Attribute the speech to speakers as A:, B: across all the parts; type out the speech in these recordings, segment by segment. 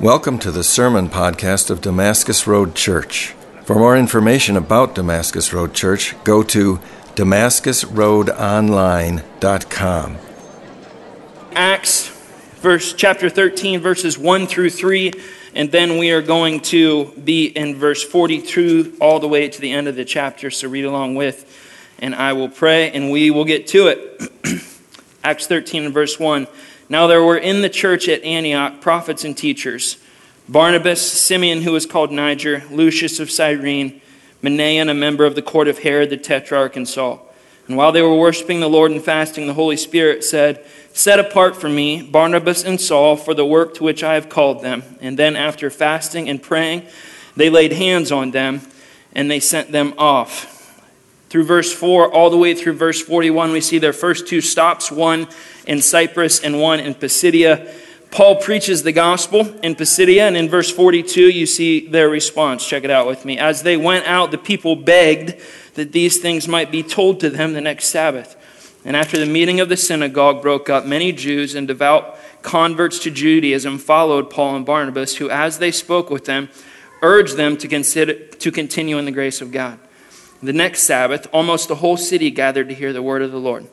A: Welcome to the sermon podcast of Damascus Road Church. For more information about Damascus Road Church, go to damascusroadonline.com.
B: Acts verse chapter 13 verses 1 through 3 and then we are going to be in verse 42 all the way to the end of the chapter so read along with and I will pray and we will get to it. Acts 13 and verse 1. Now there were in the church at Antioch prophets and teachers Barnabas, Simeon, who was called Niger, Lucius of Cyrene, Manaen, a member of the court of Herod the Tetrarch, and Saul. And while they were worshiping the Lord and fasting, the Holy Spirit said, Set apart for me Barnabas and Saul for the work to which I have called them. And then, after fasting and praying, they laid hands on them and they sent them off through verse 4 all the way through verse 41, we see their first two stops one in Cyprus and one in Pisidia. Paul preaches the gospel in Pisidia, and in verse 42, you see their response. Check it out with me. As they went out, the people begged that these things might be told to them the next Sabbath. And after the meeting of the synagogue broke up, many Jews and devout converts to Judaism followed Paul and Barnabas, who, as they spoke with them, urged them to, consider, to continue in the grace of God. The next Sabbath, almost the whole city gathered to hear the word of the Lord.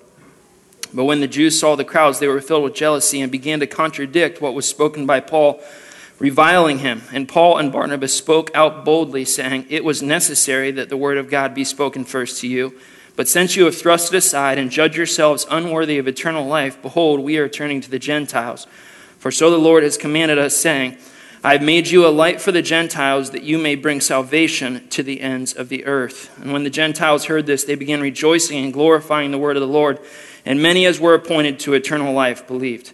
B: But when the Jews saw the crowds, they were filled with jealousy and began to contradict what was spoken by Paul, reviling him. And Paul and Barnabas spoke out boldly, saying, It was necessary that the word of God be spoken first to you. But since you have thrust it aside and judge yourselves unworthy of eternal life, behold, we are turning to the Gentiles. For so the Lord has commanded us, saying, I have made you a light for the Gentiles that you may bring salvation to the ends of the earth. And when the Gentiles heard this, they began rejoicing and glorifying the word of the Lord. And many as were appointed to eternal life believed.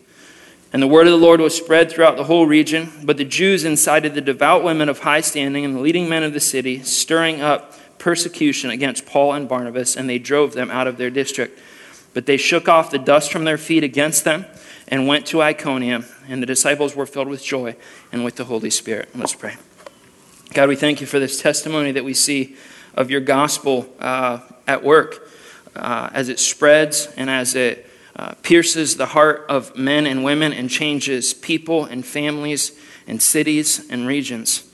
B: And the word of the Lord was spread throughout the whole region. But the Jews incited the devout women of high standing and the leading men of the city, stirring up persecution against Paul and Barnabas, and they drove them out of their district. But they shook off the dust from their feet against them and went to Iconium, and the disciples were filled with joy and with the Holy Spirit. Let's pray. God, we thank you for this testimony that we see of your gospel uh, at work uh, as it spreads and as it uh, pierces the heart of men and women and changes people and families and cities and regions.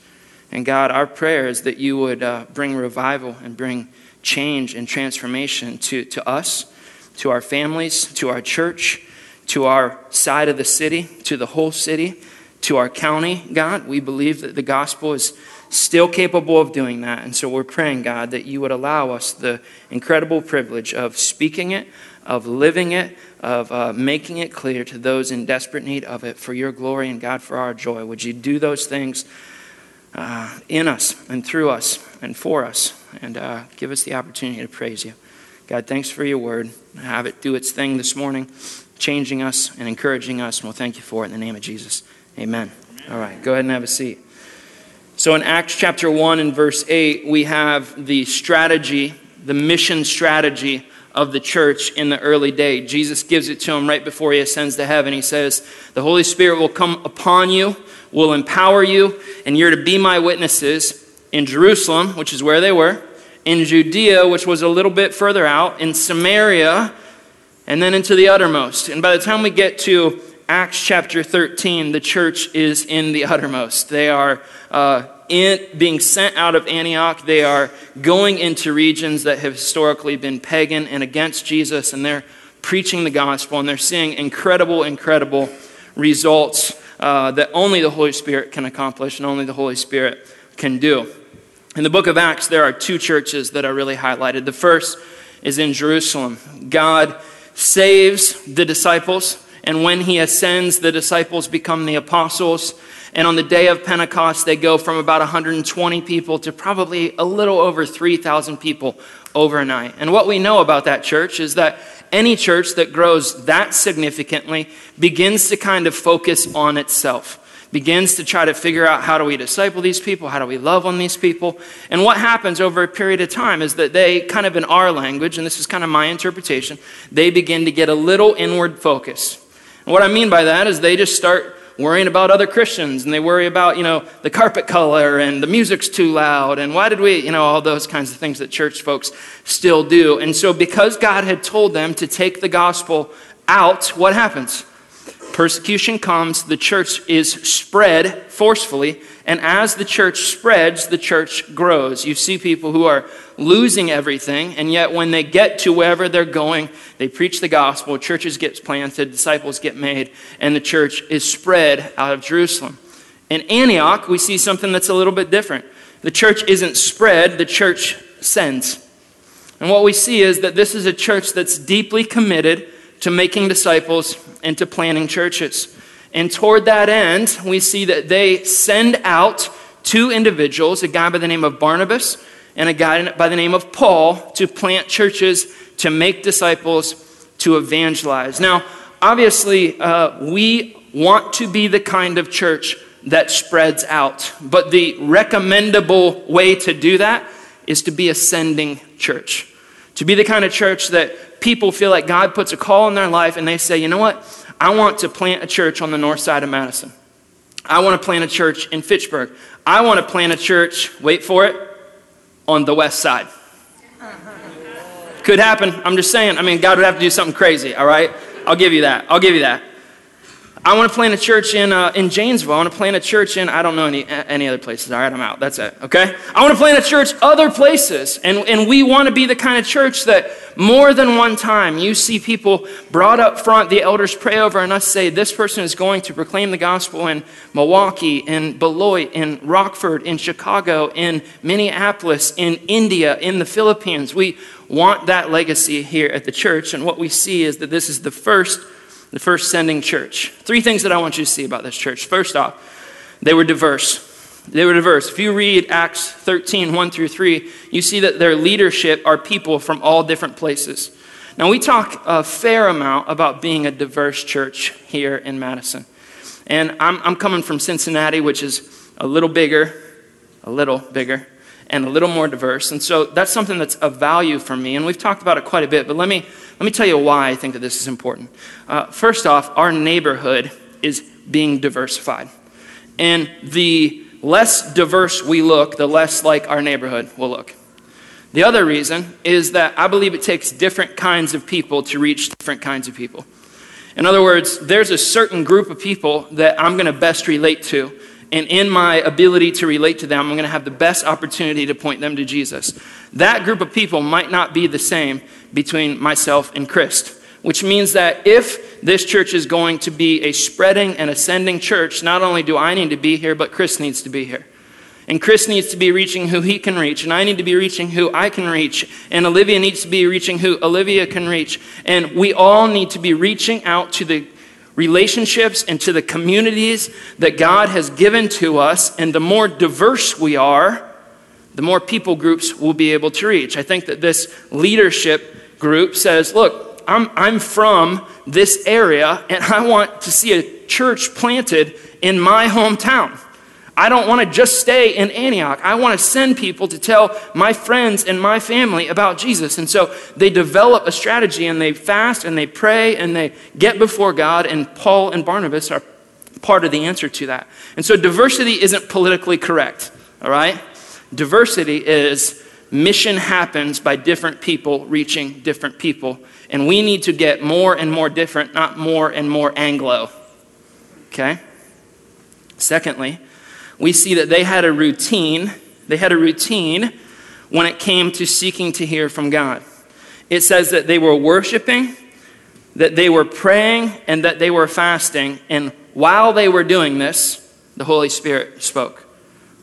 B: And God, our prayer is that you would uh, bring revival and bring change and transformation to, to us, to our families, to our church to our side of the city, to the whole city, to our county, God. We believe that the gospel is still capable of doing that. And so we're praying, God, that you would allow us the incredible privilege of speaking it, of living it, of uh, making it clear to those in desperate need of it for your glory and, God, for our joy. Would you do those things uh, in us and through us and for us and uh, give us the opportunity to praise you? God, thanks for your word. Have it do its thing this morning changing us and encouraging us, and we'll thank you for it in the name of Jesus. Amen. All right, go ahead and have a seat. So in Acts chapter 1 and verse 8, we have the strategy, the mission strategy of the church in the early day. Jesus gives it to him right before he ascends to heaven. He says, The Holy Spirit will come upon you, will empower you, and you're to be my witnesses in Jerusalem, which is where they were, in Judea, which was a little bit further out, in Samaria, and then into the uttermost. And by the time we get to Acts chapter 13, the church is in the uttermost. They are uh, in, being sent out of Antioch. They are going into regions that have historically been pagan and against Jesus, and they're preaching the gospel, and they're seeing incredible, incredible results uh, that only the Holy Spirit can accomplish and only the Holy Spirit can do. In the book of Acts, there are two churches that are really highlighted. The first is in Jerusalem. God saves the disciples, and when he ascends, the disciples become the apostles. And on the day of Pentecost, they go from about 120 people to probably a little over 3,000 people overnight. And what we know about that church is that any church that grows that significantly begins to kind of focus on itself begins to try to figure out how do we disciple these people? How do we love on these people? And what happens over a period of time is that they, kind of in our language, and this is kind of my interpretation, they begin to get a little inward focus. And what I mean by that is they just start worrying about other Christians and they worry about, you know, the carpet color and the music's too loud and why did we, you know, all those kinds of things that church folks still do. And so because God had told them to take the gospel out, what happens? Persecution comes, the church is spread forcefully. And as the church spreads, the church grows. You see people who are losing everything, and yet when they get to wherever they're going, they preach the gospel, churches get planted, disciples get made, and the church is spread out of Jerusalem. In Antioch, we see something that's a little bit different. The church isn't spread, the church sends. And what we see is that this is a church that's deeply committed to making disciples and to planting churches. And toward that end, we see that they send out two individuals, a guy by the name of Barnabas and a guy by the name of Paul, to plant churches, to make disciples, to evangelize. Now, obviously, uh, we want to be the kind of church that spreads out, but the recommendable way to do that is to be a sending church. To be the kind of church that people feel like God puts a call in their life and they say, you know what? I want to plant a church on the north side of Madison. I want to plant a church in Fitchburg. I want to plant a church, wait for it, on the west side. Could happen. I'm just saying. I mean, God would have to do something crazy, all right? I'll give you that. I'll give you that. I want to plant a church in, uh, in Janesville. I want to plant a church in, I don't know any, any other places. All right, I'm out. That's it, okay? I want to plant a church other places. And, and we want to be the kind of church that more than one time you see people brought up front, the elders pray over, and us say, This person is going to proclaim the gospel in Milwaukee, in Beloit, in Rockford, in Chicago, in Minneapolis, in India, in the Philippines. We want that legacy here at the church. And what we see is that this is the first the first sending church. Three things that I want you to see about this church. First off, they were diverse. They were diverse. If you read Acts 13, 1 through 3, you see that their leadership are people from all different places. Now, we talk a fair amount about being a diverse church here in Madison. And I'm, I'm coming from Cincinnati, which is a little bigger, a little bigger, and a little more diverse. And so that's something that's of value for me. And we've talked about it quite a bit, but let me let me tell you why I think that this is important. Uh, first off, our neighborhood is being diversified. And the less diverse we look, the less like our neighborhood will look. The other reason is that I believe it takes different kinds of people to reach different kinds of people. In other words, there's a certain group of people that I'm going to best relate to. And in my ability to relate to them, I'm going to have the best opportunity to point them to Jesus. That group of people might not be the same between myself and Chris. Which means that if this church is going to be a spreading and ascending church, not only do I need to be here, but Chris needs to be here. And Chris needs to be reaching who he can reach, and I need to be reaching who I can reach, and Olivia needs to be reaching who Olivia can reach. And we all need to be reaching out to the relationships and to the communities that God has given to us. And the more diverse we are, the more people groups we'll be able to reach. I think that this leadership group says, look, I'm, I'm from this area and I want to see a church planted in my hometown. I don't want to just stay in Antioch. I want to send people to tell my friends and my family about Jesus. And so they develop a strategy and they fast and they pray and they get before God. And Paul and Barnabas are part of the answer to that. And so diversity isn't politically correct, all right? Diversity is mission happens by different people reaching different people. And we need to get more and more different, not more and more Anglo. Okay? Secondly, we see that they had a routine. They had a routine when it came to seeking to hear from God. It says that they were worshiping, that they were praying, and that they were fasting. And while they were doing this, the Holy Spirit spoke.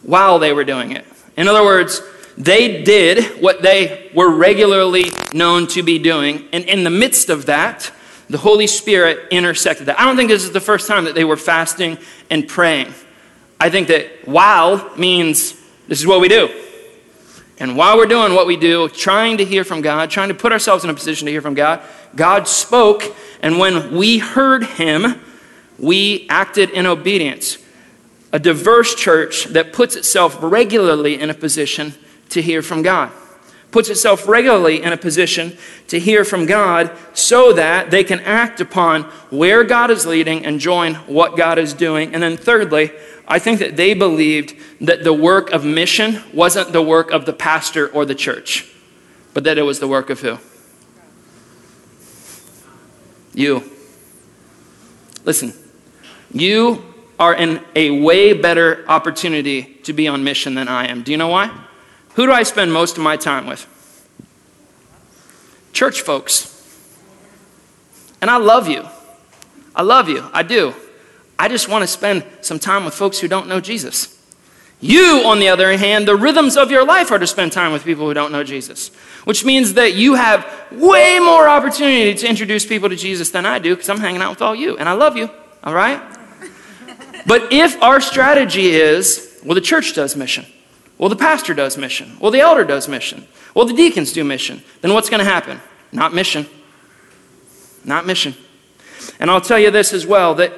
B: While they were doing it. In other words, they did what they were regularly known to be doing, and in the midst of that, the Holy Spirit intersected that. I don't think this is the first time that they were fasting and praying. I think that while means this is what we do. And while we're doing what we do, trying to hear from God, trying to put ourselves in a position to hear from God, God spoke, and when we heard Him, we acted in obedience a diverse church that puts itself regularly in a position to hear from God. Puts itself regularly in a position to hear from God so that they can act upon where God is leading and join what God is doing. And then, thirdly, I think that they believed that the work of mission wasn't the work of the pastor or the church, but that it was the work of who? You. Listen, You are in a way better opportunity to be on mission than I am. Do you know why? Who do I spend most of my time with? Church folks. And I love you. I love you. I do. I just want to spend some time with folks who don't know Jesus. You, on the other hand, the rhythms of your life are to spend time with people who don't know Jesus, which means that you have way more opportunity to introduce people to Jesus than I do because I'm hanging out with all you and I love you, all right? But if our strategy is, well, the church does mission, well, the pastor does mission, well, the elder does mission, well, the deacons do mission, then what's going to happen? Not mission. Not mission. And I'll tell you this as well that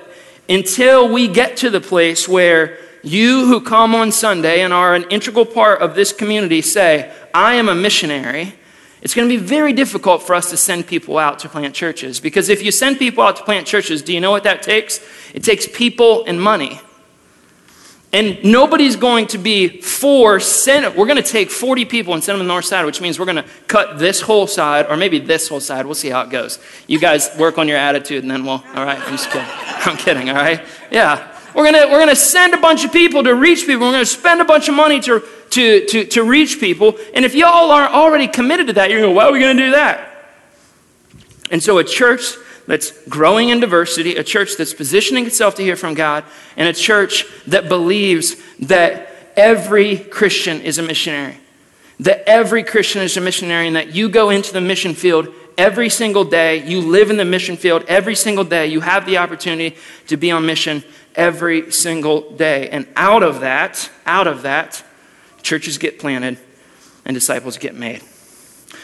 B: until we get to the place where you who come on Sunday and are an integral part of this community say, I am a missionary, it's going to be very difficult for us to send people out to plant churches. Because if you send people out to plant churches, do you know what that takes? It takes people and money. And nobody's going to be for send. We're going to take 40 people and send them to the north side, which means we're going to cut this whole side, or maybe this whole side. We'll see how it goes. You guys work on your attitude, and then we'll. All right, I'm just kidding. I'm kidding. All right, yeah. We're gonna, we're gonna send a bunch of people to reach people. We're gonna spend a bunch of money to, to, to, to reach people. And if y'all aren't already committed to that, you're going, why are we gonna do that? And so a church that's growing in diversity, a church that's positioning itself to hear from God, and a church that believes that every Christian is a missionary. That every Christian is a missionary, and that you go into the mission field every single day. You live in the mission field every single day. You have the opportunity to be on mission every single day. And out of that, out of that, churches get planted and disciples get made.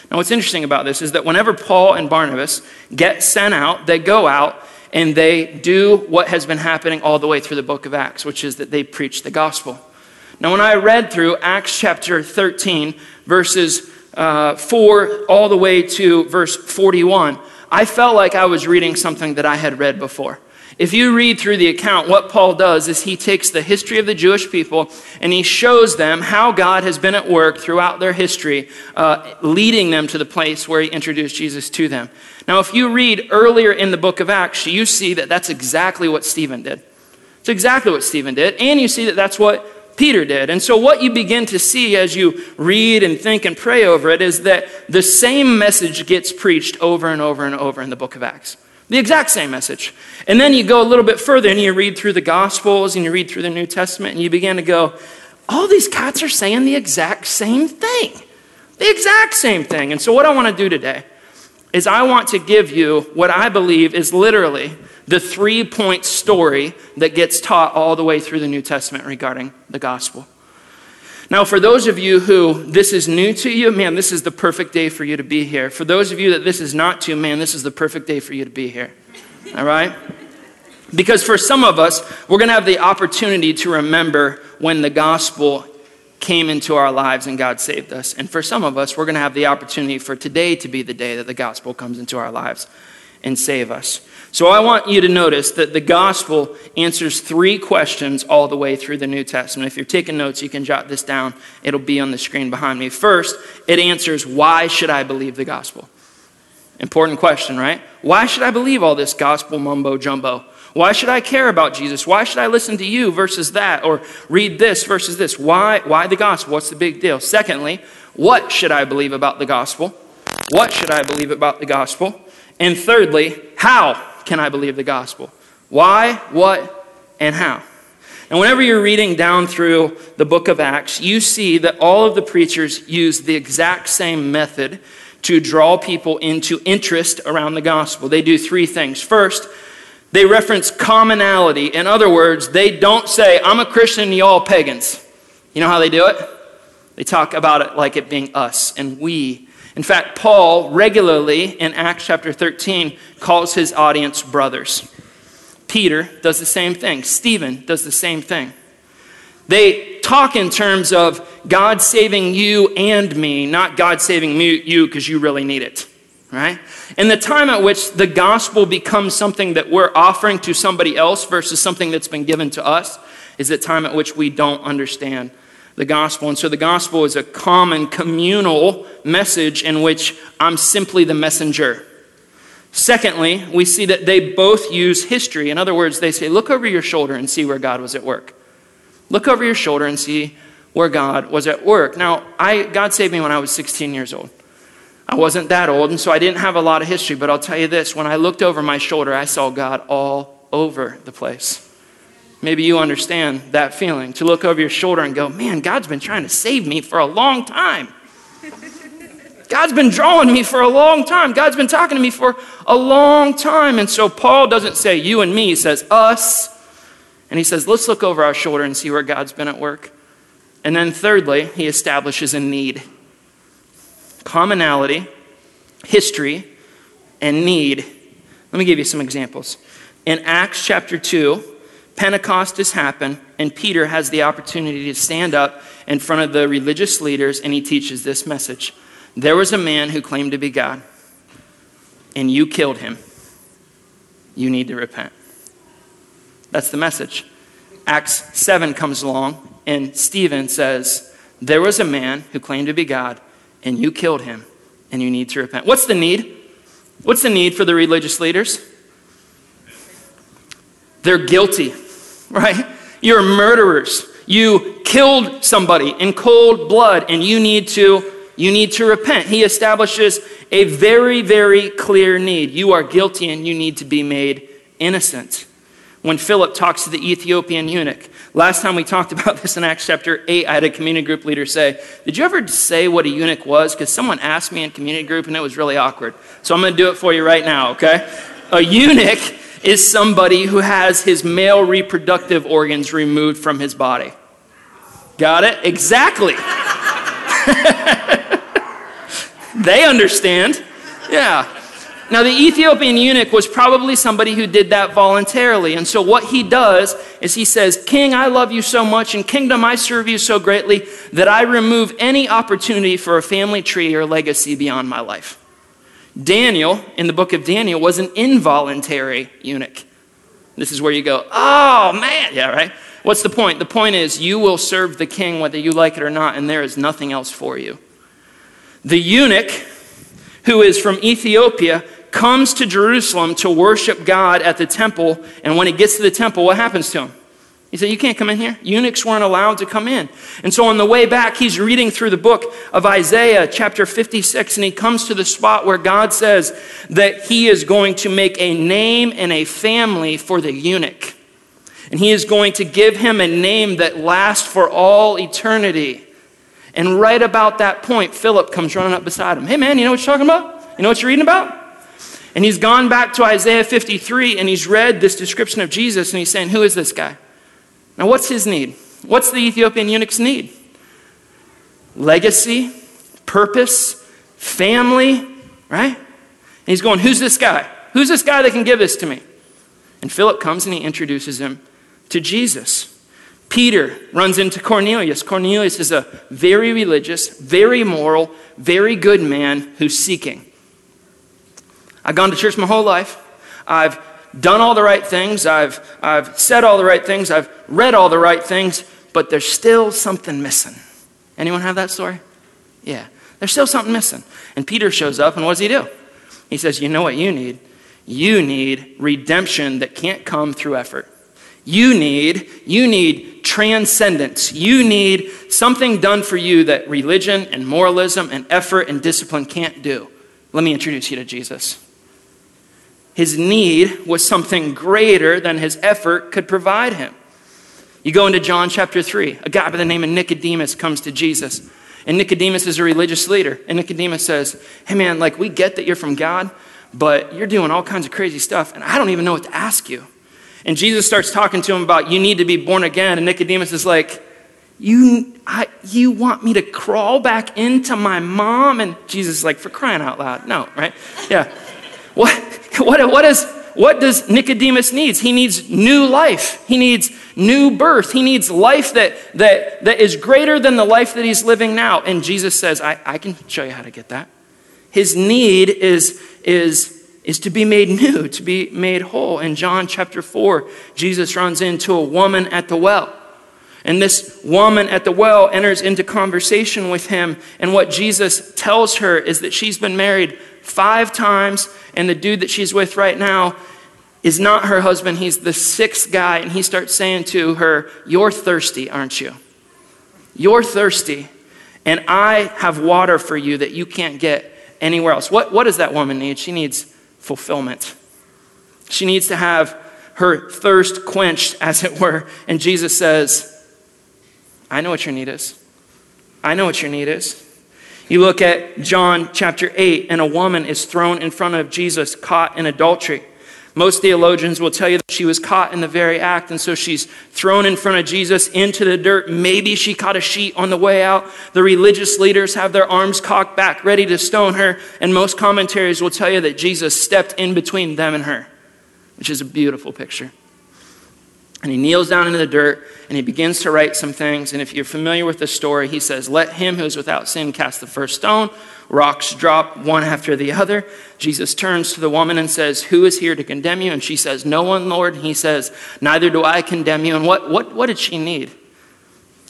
B: Now, what's interesting about this is that whenever Paul and Barnabas get sent out, they go out and they do what has been happening all the way through the book of Acts, which is that they preach the gospel. Now, when I read through Acts chapter 13, verses uh, 4 all the way to verse 41, I felt like I was reading something that I had read before. If you read through the account, what Paul does is he takes the history of the Jewish people and he shows them how God has been at work throughout their history, uh, leading them to the place where he introduced Jesus to them. Now, if you read earlier in the book of Acts, you see that that's exactly what Stephen did. It's exactly what Stephen did. And you see that that's what Peter did. And so, what you begin to see as you read and think and pray over it is that the same message gets preached over and over and over in the book of Acts. The exact same message. And then you go a little bit further and you read through the Gospels and you read through the New Testament and you begin to go, all these cats are saying the exact same thing. The exact same thing. And so, what I want to do today is I want to give you what I believe is literally the three point story that gets taught all the way through the New Testament regarding the gospel. Now, for those of you who this is new to you, man, this is the perfect day for you to be here. For those of you that this is not to, man, this is the perfect day for you to be here. All right? Because for some of us, we're going to have the opportunity to remember when the gospel came into our lives and God saved us. And for some of us, we're going to have the opportunity for today to be the day that the gospel comes into our lives and save us. So I want you to notice that the gospel answers three questions all the way through the New Testament. If you're taking notes, you can jot this down. It'll be on the screen behind me. First, it answers why should I believe the gospel? Important question, right? Why should I believe all this gospel mumbo jumbo? Why should I care about Jesus? Why should I listen to you versus that or read this versus this? Why why the gospel? What's the big deal? Secondly, what should I believe about the gospel? What should I believe about the gospel? And thirdly, how can I believe the gospel? Why, what, and how? And whenever you're reading down through the book of Acts, you see that all of the preachers use the exact same method to draw people into interest around the gospel. They do three things. First, they reference commonality. In other words, they don't say, I'm a Christian, y'all pagans. You know how they do it? They talk about it like it being us and we in fact, Paul regularly in Acts chapter 13 calls his audience brothers. Peter does the same thing. Stephen does the same thing. They talk in terms of God saving you and me, not God saving me, you because you really need it. Right? And the time at which the gospel becomes something that we're offering to somebody else versus something that's been given to us is the time at which we don't understand the gospel. And so the gospel is a common communal message in which I'm simply the messenger. Secondly, we see that they both use history. In other words, they say, look over your shoulder and see where God was at work. Look over your shoulder and see where God was at work. Now, I, God saved me when I was 16 years old. I wasn't that old, and so I didn't have a lot of history, but I'll tell you this when I looked over my shoulder, I saw God all over the place. Maybe you understand that feeling to look over your shoulder and go, man, God's been trying to save me for a long time. God's been drawing me for a long time. God's been talking to me for a long time. And so Paul doesn't say you and me, he says us. And he says, let's look over our shoulder and see where God's been at work. And then thirdly, he establishes a need commonality, history, and need. Let me give you some examples. In Acts chapter 2, Pentecost has happened, and Peter has the opportunity to stand up in front of the religious leaders and he teaches this message. There was a man who claimed to be God, and you killed him. You need to repent. That's the message. Acts 7 comes along, and Stephen says, There was a man who claimed to be God, and you killed him, and you need to repent. What's the need? What's the need for the religious leaders? They're guilty, right? You're murderers. You killed somebody in cold blood, and you need to you need to repent. He establishes a very, very clear need. You are guilty and you need to be made innocent. When Philip talks to the Ethiopian eunuch, last time we talked about this in Acts chapter 8, I had a community group leader say, Did you ever say what a eunuch was? Because someone asked me in community group and it was really awkward. So I'm going to do it for you right now, okay? A eunuch is somebody who has his male reproductive organs removed from his body. Got it? Exactly. they understand. Yeah. Now, the Ethiopian eunuch was probably somebody who did that voluntarily. And so, what he does is he says, King, I love you so much, and kingdom, I serve you so greatly that I remove any opportunity for a family tree or legacy beyond my life. Daniel, in the book of Daniel, was an involuntary eunuch. This is where you go, oh man, yeah, right? What's the point? The point is, you will serve the king whether you like it or not, and there is nothing else for you. The eunuch, who is from Ethiopia, comes to Jerusalem to worship God at the temple, and when he gets to the temple, what happens to him? He said, You can't come in here. Eunuchs weren't allowed to come in. And so on the way back, he's reading through the book of Isaiah, chapter 56, and he comes to the spot where God says that he is going to make a name and a family for the eunuch. And he is going to give him a name that lasts for all eternity. And right about that point, Philip comes running up beside him. Hey, man, you know what you're talking about? You know what you're reading about? And he's gone back to Isaiah 53 and he's read this description of Jesus and he's saying, Who is this guy? Now, what's his need? What's the Ethiopian eunuch's need? Legacy, purpose, family, right? And he's going, Who's this guy? Who's this guy that can give this to me? And Philip comes and he introduces him to Jesus. Peter runs into Cornelius. Cornelius is a very religious, very moral, very good man who's seeking. I've gone to church my whole life. I've done all the right things. I've, I've said all the right things. I've read all the right things, but there's still something missing. Anyone have that story? Yeah. There's still something missing. And Peter shows up, and what does he do? He says, You know what you need? You need redemption that can't come through effort. You need, you need transcendence. You need something done for you that religion and moralism and effort and discipline can't do. Let me introduce you to Jesus. His need was something greater than his effort could provide him. You go into John chapter 3. A guy by the name of Nicodemus comes to Jesus. And Nicodemus is a religious leader. And Nicodemus says, Hey man, like we get that you're from God, but you're doing all kinds of crazy stuff, and I don't even know what to ask you. And Jesus starts talking to him about you need to be born again. And Nicodemus is like, you, I, you want me to crawl back into my mom? And Jesus is like, for crying out loud. No, right? Yeah. What, what, what, is, what does Nicodemus needs? He needs new life. He needs new birth. He needs life that, that, that is greater than the life that he's living now. And Jesus says, I, I can show you how to get that. His need is, is is to be made new, to be made whole. In John chapter 4, Jesus runs into a woman at the well. And this woman at the well enters into conversation with him. And what Jesus tells her is that she's been married five times, and the dude that she's with right now is not her husband. He's the sixth guy. And he starts saying to her, You're thirsty, aren't you? You're thirsty, and I have water for you that you can't get anywhere else. What, what does that woman need? She needs fulfillment. She needs to have her thirst quenched, as it were. And Jesus says, I know what your need is. I know what your need is. You look at John chapter 8, and a woman is thrown in front of Jesus, caught in adultery. Most theologians will tell you that she was caught in the very act, and so she's thrown in front of Jesus into the dirt. Maybe she caught a sheet on the way out. The religious leaders have their arms cocked back, ready to stone her, and most commentaries will tell you that Jesus stepped in between them and her, which is a beautiful picture. And he kneels down into the dirt and he begins to write some things. And if you're familiar with the story, he says, Let him who is without sin cast the first stone. Rocks drop one after the other. Jesus turns to the woman and says, Who is here to condemn you? And she says, No one, Lord. And he says, Neither do I condemn you. And what, what, what did she need?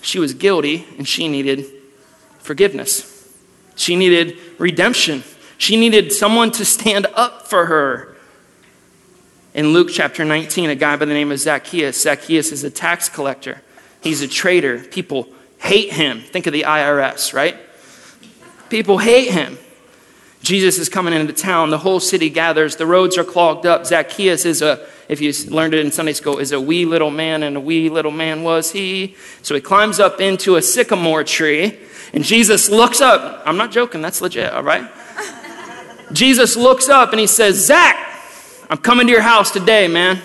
B: She was guilty and she needed forgiveness. She needed redemption. She needed someone to stand up for her. In Luke chapter 19, a guy by the name of Zacchaeus, Zacchaeus is a tax collector. He's a traitor. People hate him. Think of the IRS, right? People hate him. Jesus is coming into town. The whole city gathers. The roads are clogged up. Zacchaeus is a, if you learned it in Sunday school, is a wee little man, and a wee little man was he. So he climbs up into a sycamore tree, and Jesus looks up. I'm not joking, that's legit, all right? Jesus looks up and he says, Zach, I'm coming to your house today, man.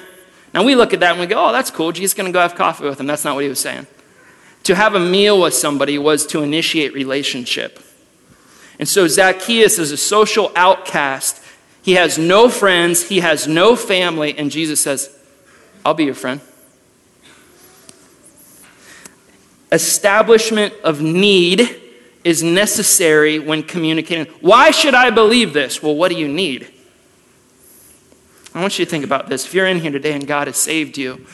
B: Now we look at that and we go, oh, that's cool. Jesus going to go have coffee with him. That's not what he was saying. To have a meal with somebody was to initiate relationship. And so Zacchaeus is a social outcast. He has no friends, he has no family, and Jesus says, I'll be your friend. Establishment of need is necessary when communicating. Why should I believe this? Well, what do you need? I want you to think about this. If you're in here today and God has saved you,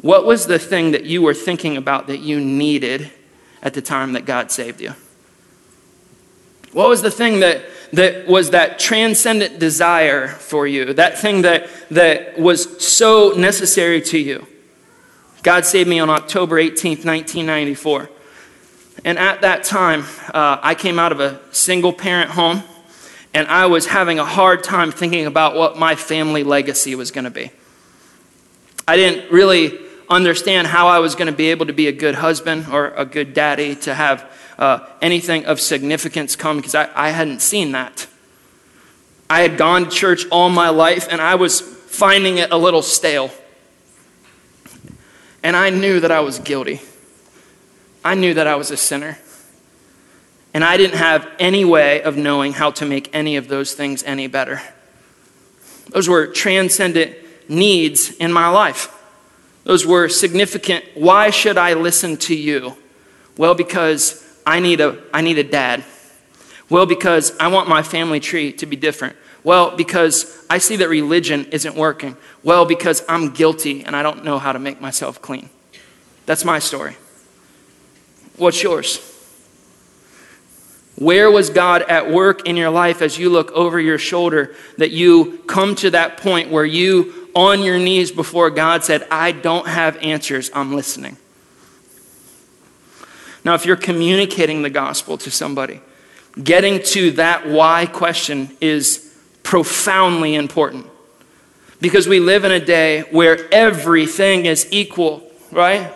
B: what was the thing that you were thinking about that you needed at the time that God saved you? What was the thing that, that was that transcendent desire for you? That thing that, that was so necessary to you? God saved me on October 18th, 1994. And at that time, uh, I came out of a single parent home and I was having a hard time thinking about what my family legacy was going to be. I didn't really understand how I was going to be able to be a good husband or a good daddy, to have uh, anything of significance come, because I, I hadn't seen that. I had gone to church all my life, and I was finding it a little stale. And I knew that I was guilty. I knew that I was a sinner. And I didn't have any way of knowing how to make any of those things any better. Those were transcendent needs in my life. Those were significant. Why should I listen to you? Well, because I need a, I need a dad. Well, because I want my family tree to be different. Well, because I see that religion isn't working. Well, because I'm guilty and I don't know how to make myself clean. That's my story. What's yours? Where was God at work in your life as you look over your shoulder that you come to that point where you, on your knees before God, said, I don't have answers, I'm listening? Now, if you're communicating the gospel to somebody, getting to that why question is profoundly important. Because we live in a day where everything is equal, right?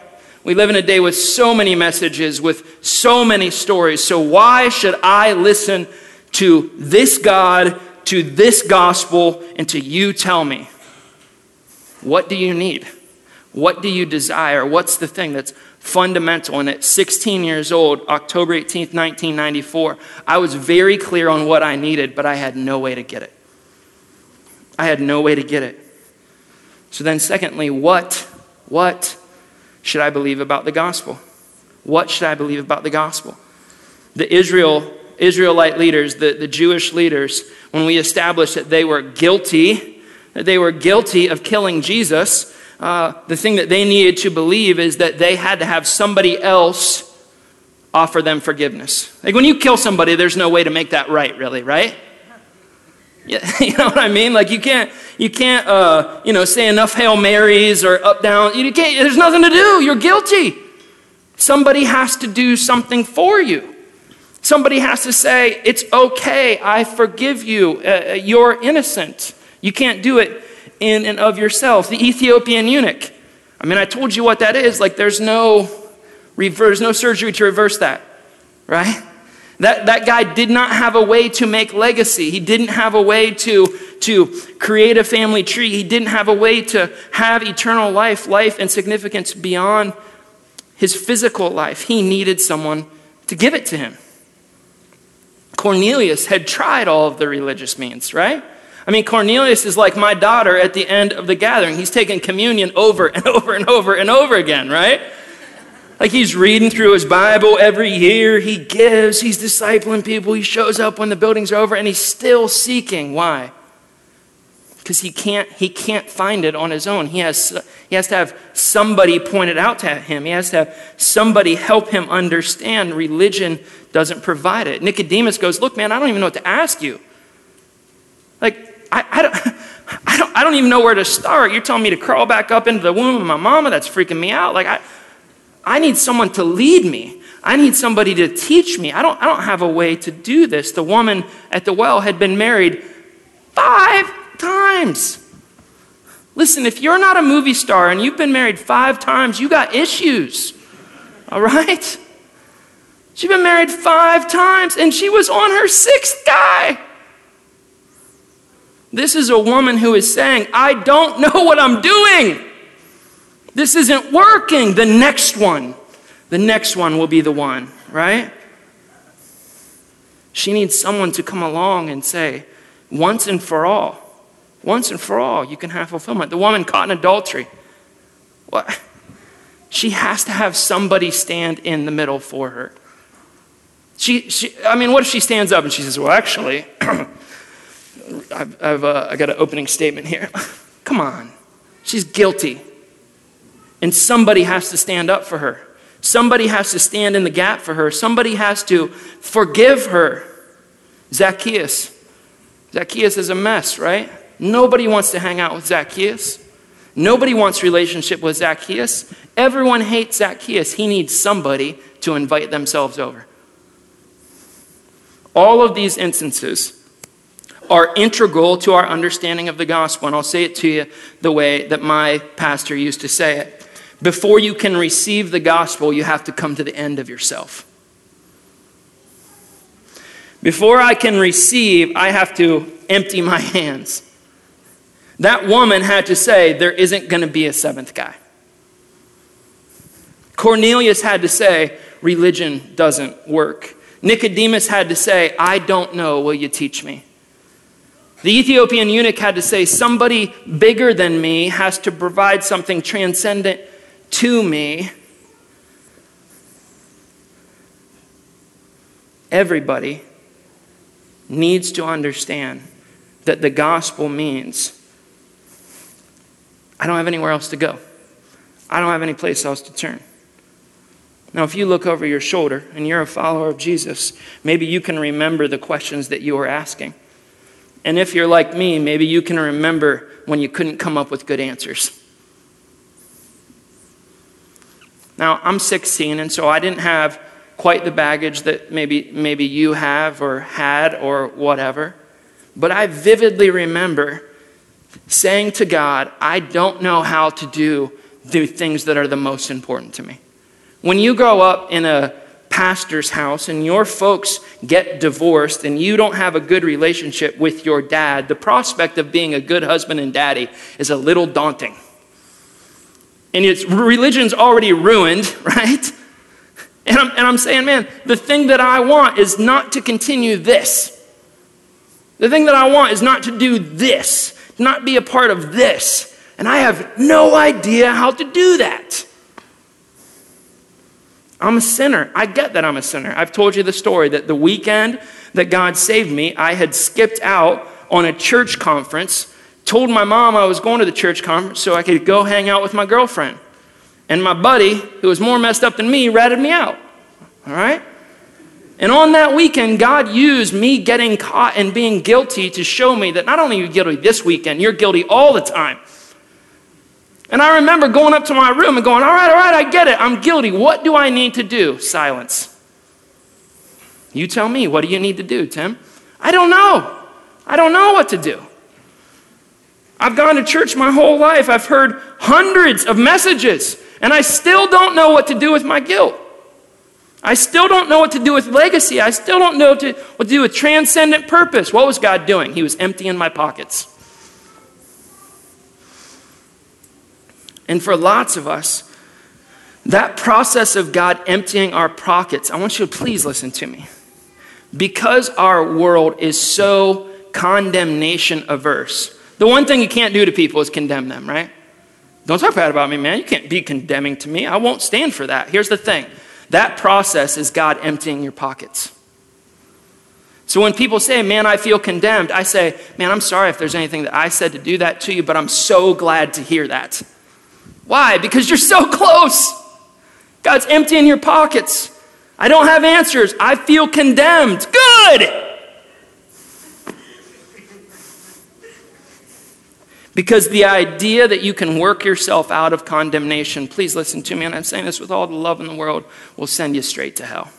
B: We live in a day with so many messages, with so many stories. So, why should I listen to this God, to this gospel, and to you tell me? What do you need? What do you desire? What's the thing that's fundamental? And at 16 years old, October 18th, 1994, I was very clear on what I needed, but I had no way to get it. I had no way to get it. So then, secondly, what, what should I believe about the gospel? What should I believe about the gospel? The Israel, Israelite leaders, the, the Jewish leaders, when we established that they were guilty, that they were guilty of killing Jesus, uh, the thing that they needed to believe is that they had to have somebody else offer them forgiveness. Like when you kill somebody, there's no way to make that right, really, right? You know what I mean? Like you can't, you can't, uh, you know, say enough Hail Marys or up down. You can't. There's nothing to do. You're guilty. Somebody has to do something for you. Somebody has to say, "It's okay. I forgive you. Uh, uh you're innocent." You can't do it in and of yourself. The Ethiopian eunuch. I mean, I told you what that is. Like, there's no reverse, no surgery to reverse that, right? That, that guy did not have a way to make legacy. He didn't have a way to, to create a family tree. He didn't have a way to have eternal life, life and significance beyond his physical life. He needed someone to give it to him. Cornelius had tried all of the religious means, right? I mean, Cornelius is like my daughter at the end of the gathering. He's taken communion over and over and over and over again, right? Like he's reading through his Bible every year. He gives, he's discipling people. He shows up when the buildings over and he's still seeking. Why? Because he can't, he can't find it on his own. He has, he has to have somebody point it out to him. He has to have somebody help him understand. Religion doesn't provide it. Nicodemus goes, Look, man, I don't even know what to ask you. Like, I, I, don't, I, don't, I don't even know where to start. You're telling me to crawl back up into the womb of my mama? That's freaking me out. Like, I, I need someone to lead me. I need somebody to teach me. I don't, I don't have a way to do this. The woman at the well had been married five times. Listen, if you're not a movie star and you've been married five times, you got issues. All right? She'd been married five times and she was on her sixth guy. This is a woman who is saying, I don't know what I'm doing. This isn't working. The next one, the next one will be the one, right? She needs someone to come along and say, once and for all, once and for all, you can have fulfillment. The woman caught in adultery, what? She has to have somebody stand in the middle for her. She, she I mean, what if she stands up and she says, Well, actually, I've, I've uh, I got an opening statement here. Come on. She's guilty. And somebody has to stand up for her. Somebody has to stand in the gap for her. Somebody has to forgive her. Zacchaeus. Zacchaeus is a mess, right? Nobody wants to hang out with Zacchaeus. Nobody wants relationship with Zacchaeus. Everyone hates Zacchaeus. He needs somebody to invite themselves over. All of these instances are integral to our understanding of the gospel. And I'll say it to you the way that my pastor used to say it. Before you can receive the gospel, you have to come to the end of yourself. Before I can receive, I have to empty my hands. That woman had to say, There isn't going to be a seventh guy. Cornelius had to say, Religion doesn't work. Nicodemus had to say, I don't know, will you teach me? The Ethiopian eunuch had to say, Somebody bigger than me has to provide something transcendent to me, everybody needs to understand that the gospel means I don't have anywhere else to go. I don't have any place else to turn. Now, if you look over your shoulder and you're a follower of Jesus, maybe you can remember the questions that you were asking. And if you're like me, maybe you can remember when you couldn't come up with good answers. Now, I'm 16, and so I didn't have quite the baggage that maybe, maybe you have or had or whatever. But I vividly remember saying to God, I don't know how to do the things that are the most important to me. When you grow up in a pastor's house and your folks get divorced and you don't have a good relationship with your dad, the prospect of being a good husband and daddy is a little daunting and its religion's already ruined, right? And I'm, and I'm saying, man, the thing that I want is not to continue this. The thing that I want is not to do this, not be a part of this. And I have no idea how to do that. I'm a sinner. I get that I'm a sinner. I've told you the story that the weekend that God saved me, I had skipped out on a church conference Told my mom I was going to the church conference so I could go hang out with my girlfriend. And my buddy, who was more messed up than me, ratted me out. All right? And on that weekend, God used me getting caught and being guilty to show me that not only are you guilty this weekend, you're guilty all the time. And I remember going up to my room and going, All right, all right, I get it. I'm guilty. What do I need to do? Silence. You tell me, what do you need to do, Tim? I don't know. I don't know what to do. I've gone to church my whole life. I've heard hundreds of messages, and I still don't know what to do with my guilt. I still don't know what to do with legacy. I still don't know what to, what to do with transcendent purpose. What was God doing? He was emptying my pockets. And for lots of us, that process of God emptying our pockets, I want you to please listen to me. Because our world is so condemnation averse, the one thing you can't do to people is condemn them, right? Don't talk bad about me, man. You can't be condemning to me. I won't stand for that. Here's the thing that process is God emptying your pockets. So when people say, man, I feel condemned, I say, man, I'm sorry if there's anything that I said to do that to you, but I'm so glad to hear that. Why? Because you're so close. God's emptying your pockets. I don't have answers. I feel condemned. Good. Because the idea that you can work yourself out of condemnation, please listen to me, and I'm saying this with all the love in the world, will send you straight to hell.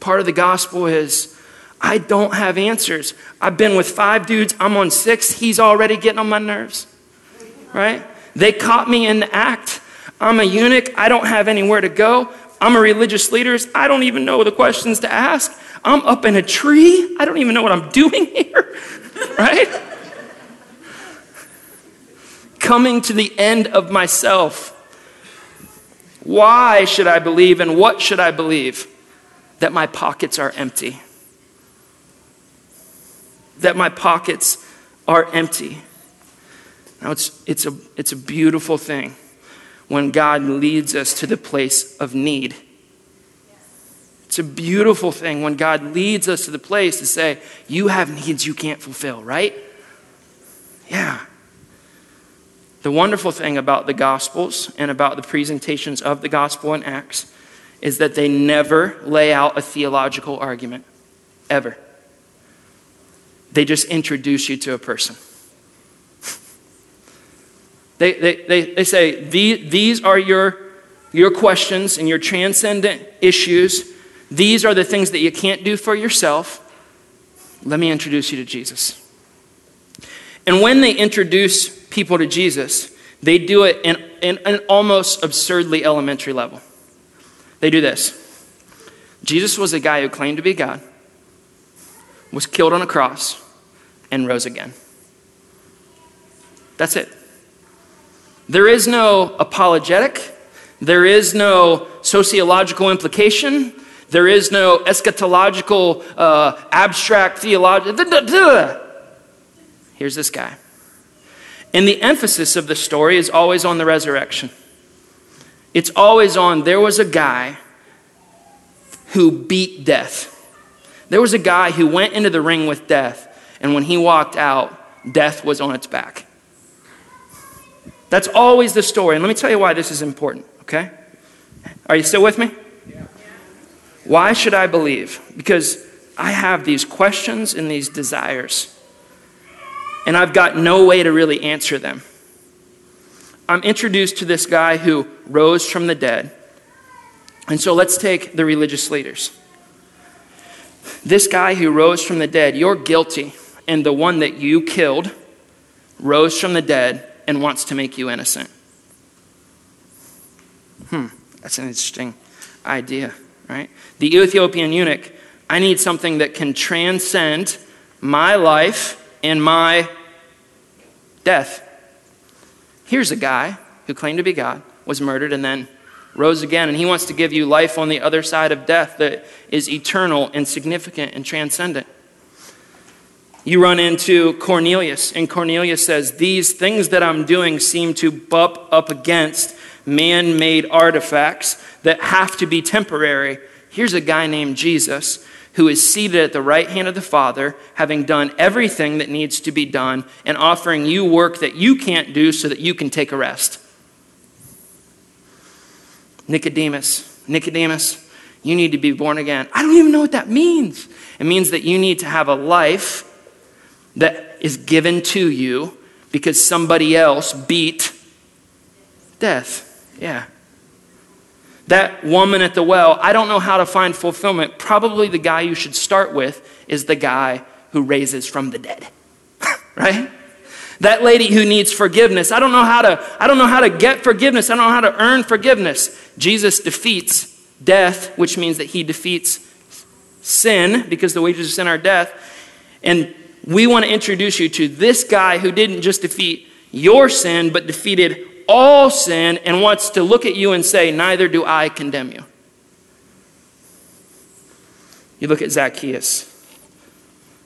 B: Part of the gospel is I don't have answers. I've been with five dudes, I'm on six, he's already getting on my nerves right? They caught me in the act. I'm a eunuch. I don't have anywhere to go. I'm a religious leader. I don't even know the questions to ask. I'm up in a tree. I don't even know what I'm doing here, right? Coming to the end of myself. Why should I believe and what should I believe? That my pockets are empty. That my pockets are empty. Now, it's, it's, a, it's a beautiful thing when God leads us to the place of need. It's a beautiful thing when God leads us to the place to say, You have needs you can't fulfill, right? Yeah. The wonderful thing about the Gospels and about the presentations of the Gospel in Acts is that they never lay out a theological argument, ever. They just introduce you to a person. They, they, they, they say, These these are your, your questions and your transcendent issues. These are the things that you can't do for yourself. Let me introduce you to Jesus. And when they introduce people to Jesus, they do it in, in an almost absurdly elementary level. They do this Jesus was a guy who claimed to be God, was killed on a cross, and rose again. That's it. There is no apologetic, there is no sociological implication, there is no eschatological, uh, abstract theology. Here's this guy. And the emphasis of the story is always on the resurrection. It's always on there was a guy who beat death. There was a guy who went into the ring with death, and when he walked out, death was on its back. That's always the story. And let me tell you why this is important, okay? Are you still with me? Why should I believe? Because I have these questions and these desires, and I've got no way to really answer them. I'm introduced to this guy who rose from the dead. And so let's take the religious leaders. This guy who rose from the dead, you're guilty, and the one that you killed rose from the dead and wants to make you innocent. Hmm, that's an interesting idea, right? The Ethiopian eunuch, I need something that can transcend my life and my death. Here's a guy who claimed to be God, was murdered, and then rose again, and he wants to give you life on the other side of death that is eternal and significant and transcendent. You run into Cornelius, and Cornelius says, These things that I'm doing seem to bump up against man made artifacts that have to be temporary. Here's a guy named Jesus who is seated at the right hand of the Father, having done everything that needs to be done, and offering you work that you can't do so that you can take a rest. Nicodemus, Nicodemus, you need to be born again. I don't even know what that means. It means that you need to have a life that is given to you because somebody else beat death. Yeah that woman at the well, I don't know how to find fulfillment. Probably the guy you should start with is the guy who raises from the dead. right? That lady who needs forgiveness. I don't know how to I don't know how to get forgiveness. I don't know how to earn forgiveness. Jesus defeats death, which means that he defeats sin because the wages of sin are death. And we want to introduce you to this guy who didn't just defeat your sin but defeated all sin and wants to look at you and say, Neither do I condemn you. You look at Zacchaeus,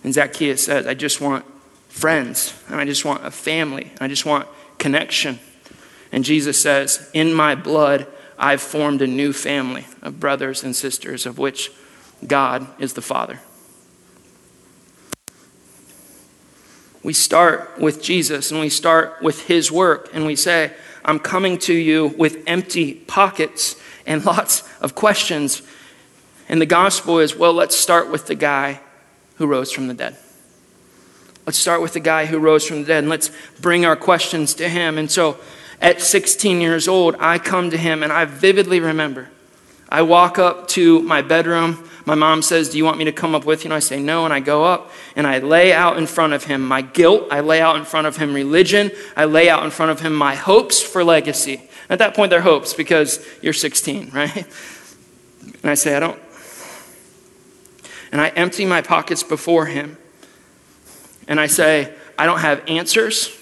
B: and Zacchaeus says, I just want friends, and I just want a family, and I just want connection. And Jesus says, In my blood, I've formed a new family of brothers and sisters, of which God is the Father. We start with Jesus and we start with his work and we say, I'm coming to you with empty pockets and lots of questions. And the gospel is well, let's start with the guy who rose from the dead. Let's start with the guy who rose from the dead and let's bring our questions to him. And so at 16 years old, I come to him and I vividly remember. I walk up to my bedroom my mom says, Do you want me to come up with you? And I say, No. And I go up and I lay out in front of him my guilt. I lay out in front of him religion. I lay out in front of him my hopes for legacy. At that point, they're hopes because you're 16, right? And I say, I don't. And I empty my pockets before him. And I say, I don't have answers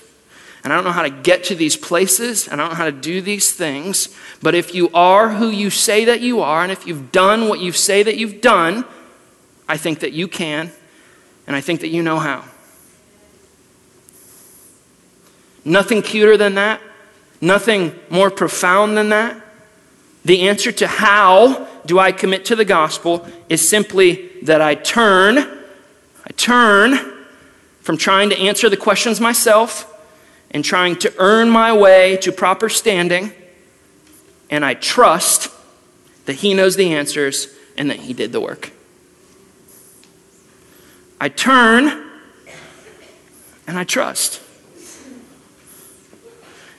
B: and I don't know how to get to these places, and I don't know how to do these things. But if you are who you say that you are, and if you've done what you say that you've done, I think that you can, and I think that you know how. Nothing cuter than that, nothing more profound than that. The answer to how do I commit to the gospel is simply that I turn, I turn from trying to answer the questions myself and trying to earn my way to proper standing, and I trust that He knows the answers and that He did the work. I turn and I trust.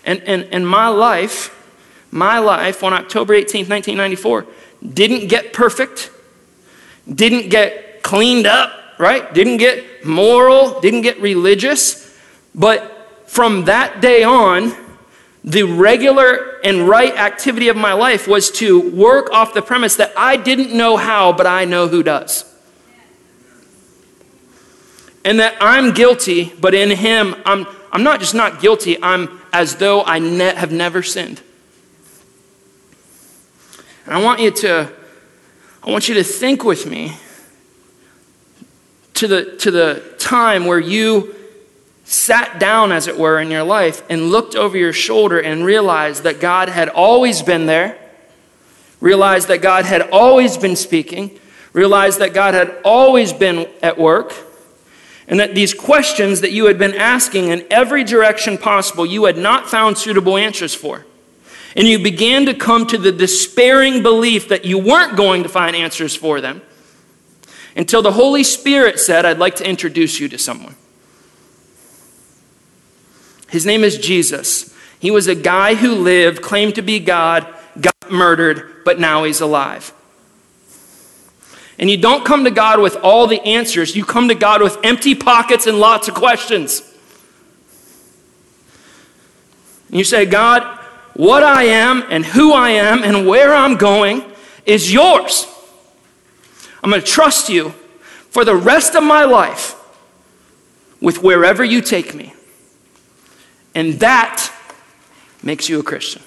B: And, and, and my life, my life on October 18th, 1994, didn't get perfect, didn't get cleaned up, right? Didn't get moral, didn't get religious, but from that day on, the regular and right activity of my life was to work off the premise that I didn't know how, but I know who does. And that I'm guilty, but in Him, I'm, I'm not just not guilty, I'm as though I ne- have never sinned. And I want you to, I want you to think with me to the, to the time where you sat down, as it were, in your life and looked over your shoulder and realized that God had always been there, realized that God had always been speaking, realized that God had always been at work, and that these questions that you had been asking in every direction possible, you had not found suitable answers for. And you began to come to the despairing belief that you weren't going to find answers for them until the Holy Spirit said, I'd like to introduce you to someone. His name is Jesus. He was a guy who lived, claimed to be God, got murdered, but now he's alive. And you don't come to God with all the answers, you come to God with empty pockets and lots of questions. And you say, God, what I am and who I am and where I'm going is yours. I'm going to trust you for the rest of my life with wherever you take me. And that makes you a Christian.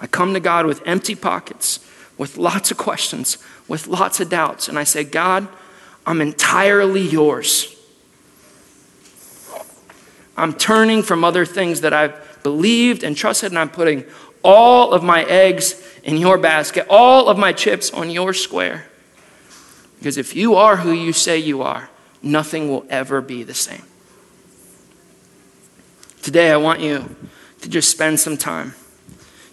B: I come to God with empty pockets, with lots of questions, with lots of doubts, and I say, God, I'm entirely yours. I'm turning from other things that I've believed and trusted, and I'm putting all of my eggs in your basket, all of my chips on your square. Because if you are who you say you are, nothing will ever be the same. Today, I want you to just spend some time,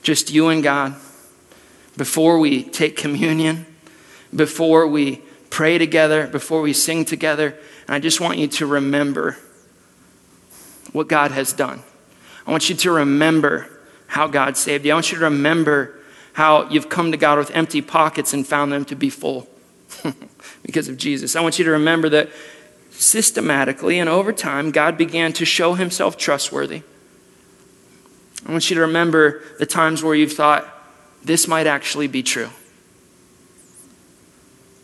B: just you and God, before we take communion, before we pray together, before we sing together. And I just want you to remember what God has done. I want you to remember how God saved you. I want you to remember how you've come to God with empty pockets and found them to be full because of Jesus. I want you to remember that systematically and over time, God began to show himself trustworthy. I want you to remember the times where you've thought, this might actually be true.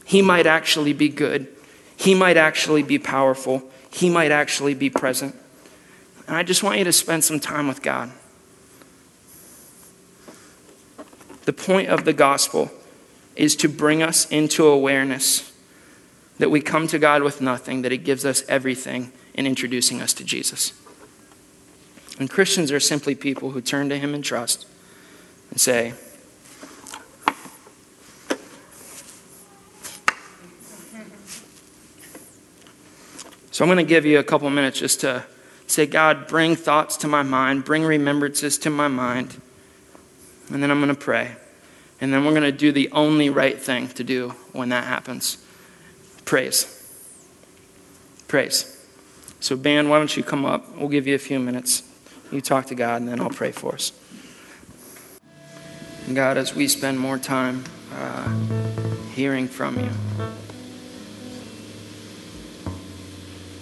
B: He might actually be good. He might actually be powerful. He might actually be present. And I just want you to spend some time with God. The point of the gospel is to bring us into awareness that we come to God with nothing, that He gives us everything in introducing us to Jesus. And Christians are simply people who turn to Him in trust and say, So I'm going to give you a couple minutes just to say, God, bring thoughts to my mind, bring remembrances to my mind. And then I'm going to pray. And then we're going to do the only right thing to do when that happens praise. Praise. So, band, why don't you come up? We'll give you a few minutes. You talk to God, and then I'll pray for us. God, as we spend more time uh, hearing from you,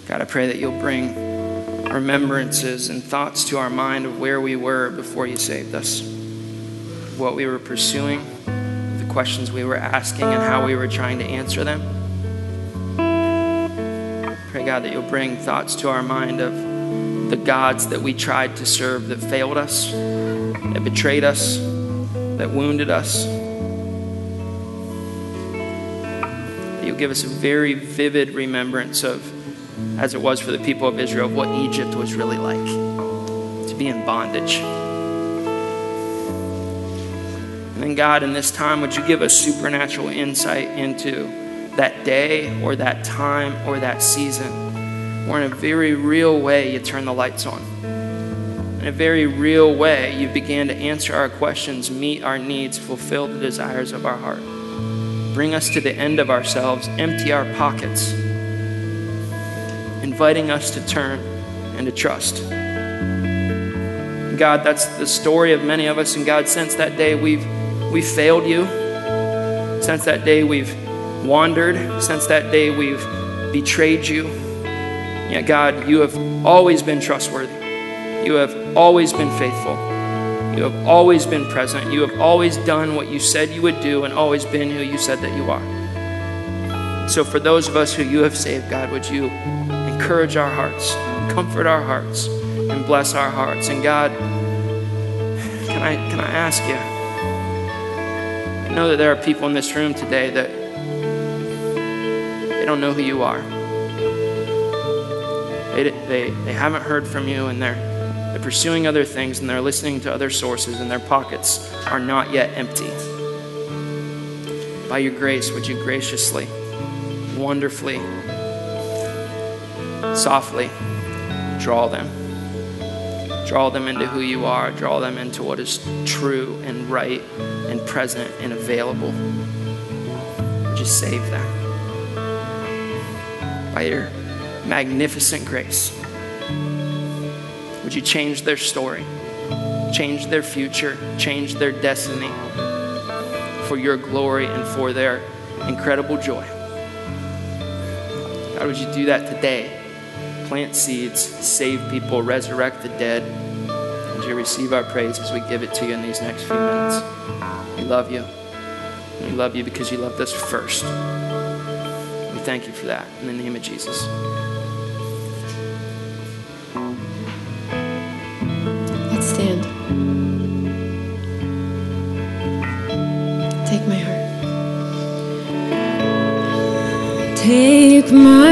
B: God, I pray that you'll bring remembrances and thoughts to our mind of where we were before you saved us, what we were pursuing, the questions we were asking, and how we were trying to answer them. Pray, God, that you'll bring thoughts to our mind of the gods that we tried to serve that failed us, that betrayed us, that wounded us. That you'll give us a very vivid remembrance of as it was for the people of Israel, of what Egypt was really like to be in bondage. And then, God, in this time, would you give us supernatural insight into that day or that time or that season where, in a very real way, you turn the lights on? In a very real way, you began to answer our questions, meet our needs, fulfill the desires of our heart. Bring us to the end of ourselves, empty our pockets inviting us to turn and to trust. God, that's the story of many of us. And God, since that day, we've, we've failed you. Since that day, we've wandered. Since that day, we've betrayed you. Yet, God, you have always been trustworthy. You have always been faithful. You have always been present. You have always done what you said you would do and always been who you said that you are. So, for those of us who you have saved, God, would you encourage our hearts, comfort our hearts, and bless our hearts. And God, can I, can I ask you? I know that there are people in this room today that they don't know who you are. They, they, they haven't heard from you and they're, they're pursuing other things and they're listening to other sources and their pockets are not yet empty. By your grace, would you graciously, wonderfully, softly draw them. Draw them into who you are. Draw them into what is true and right and present and available. Just save them. By your magnificent grace, would you change their story, change their future, change their destiny for your glory and for their incredible joy? God, would you do that today? plant seeds, save people, resurrect the dead. Would you receive our praise as we give it to you in these next few minutes? We love you. We love you because you loved us first. We thank you for that in the name of Jesus.
C: Let's stand. Take my heart. Take my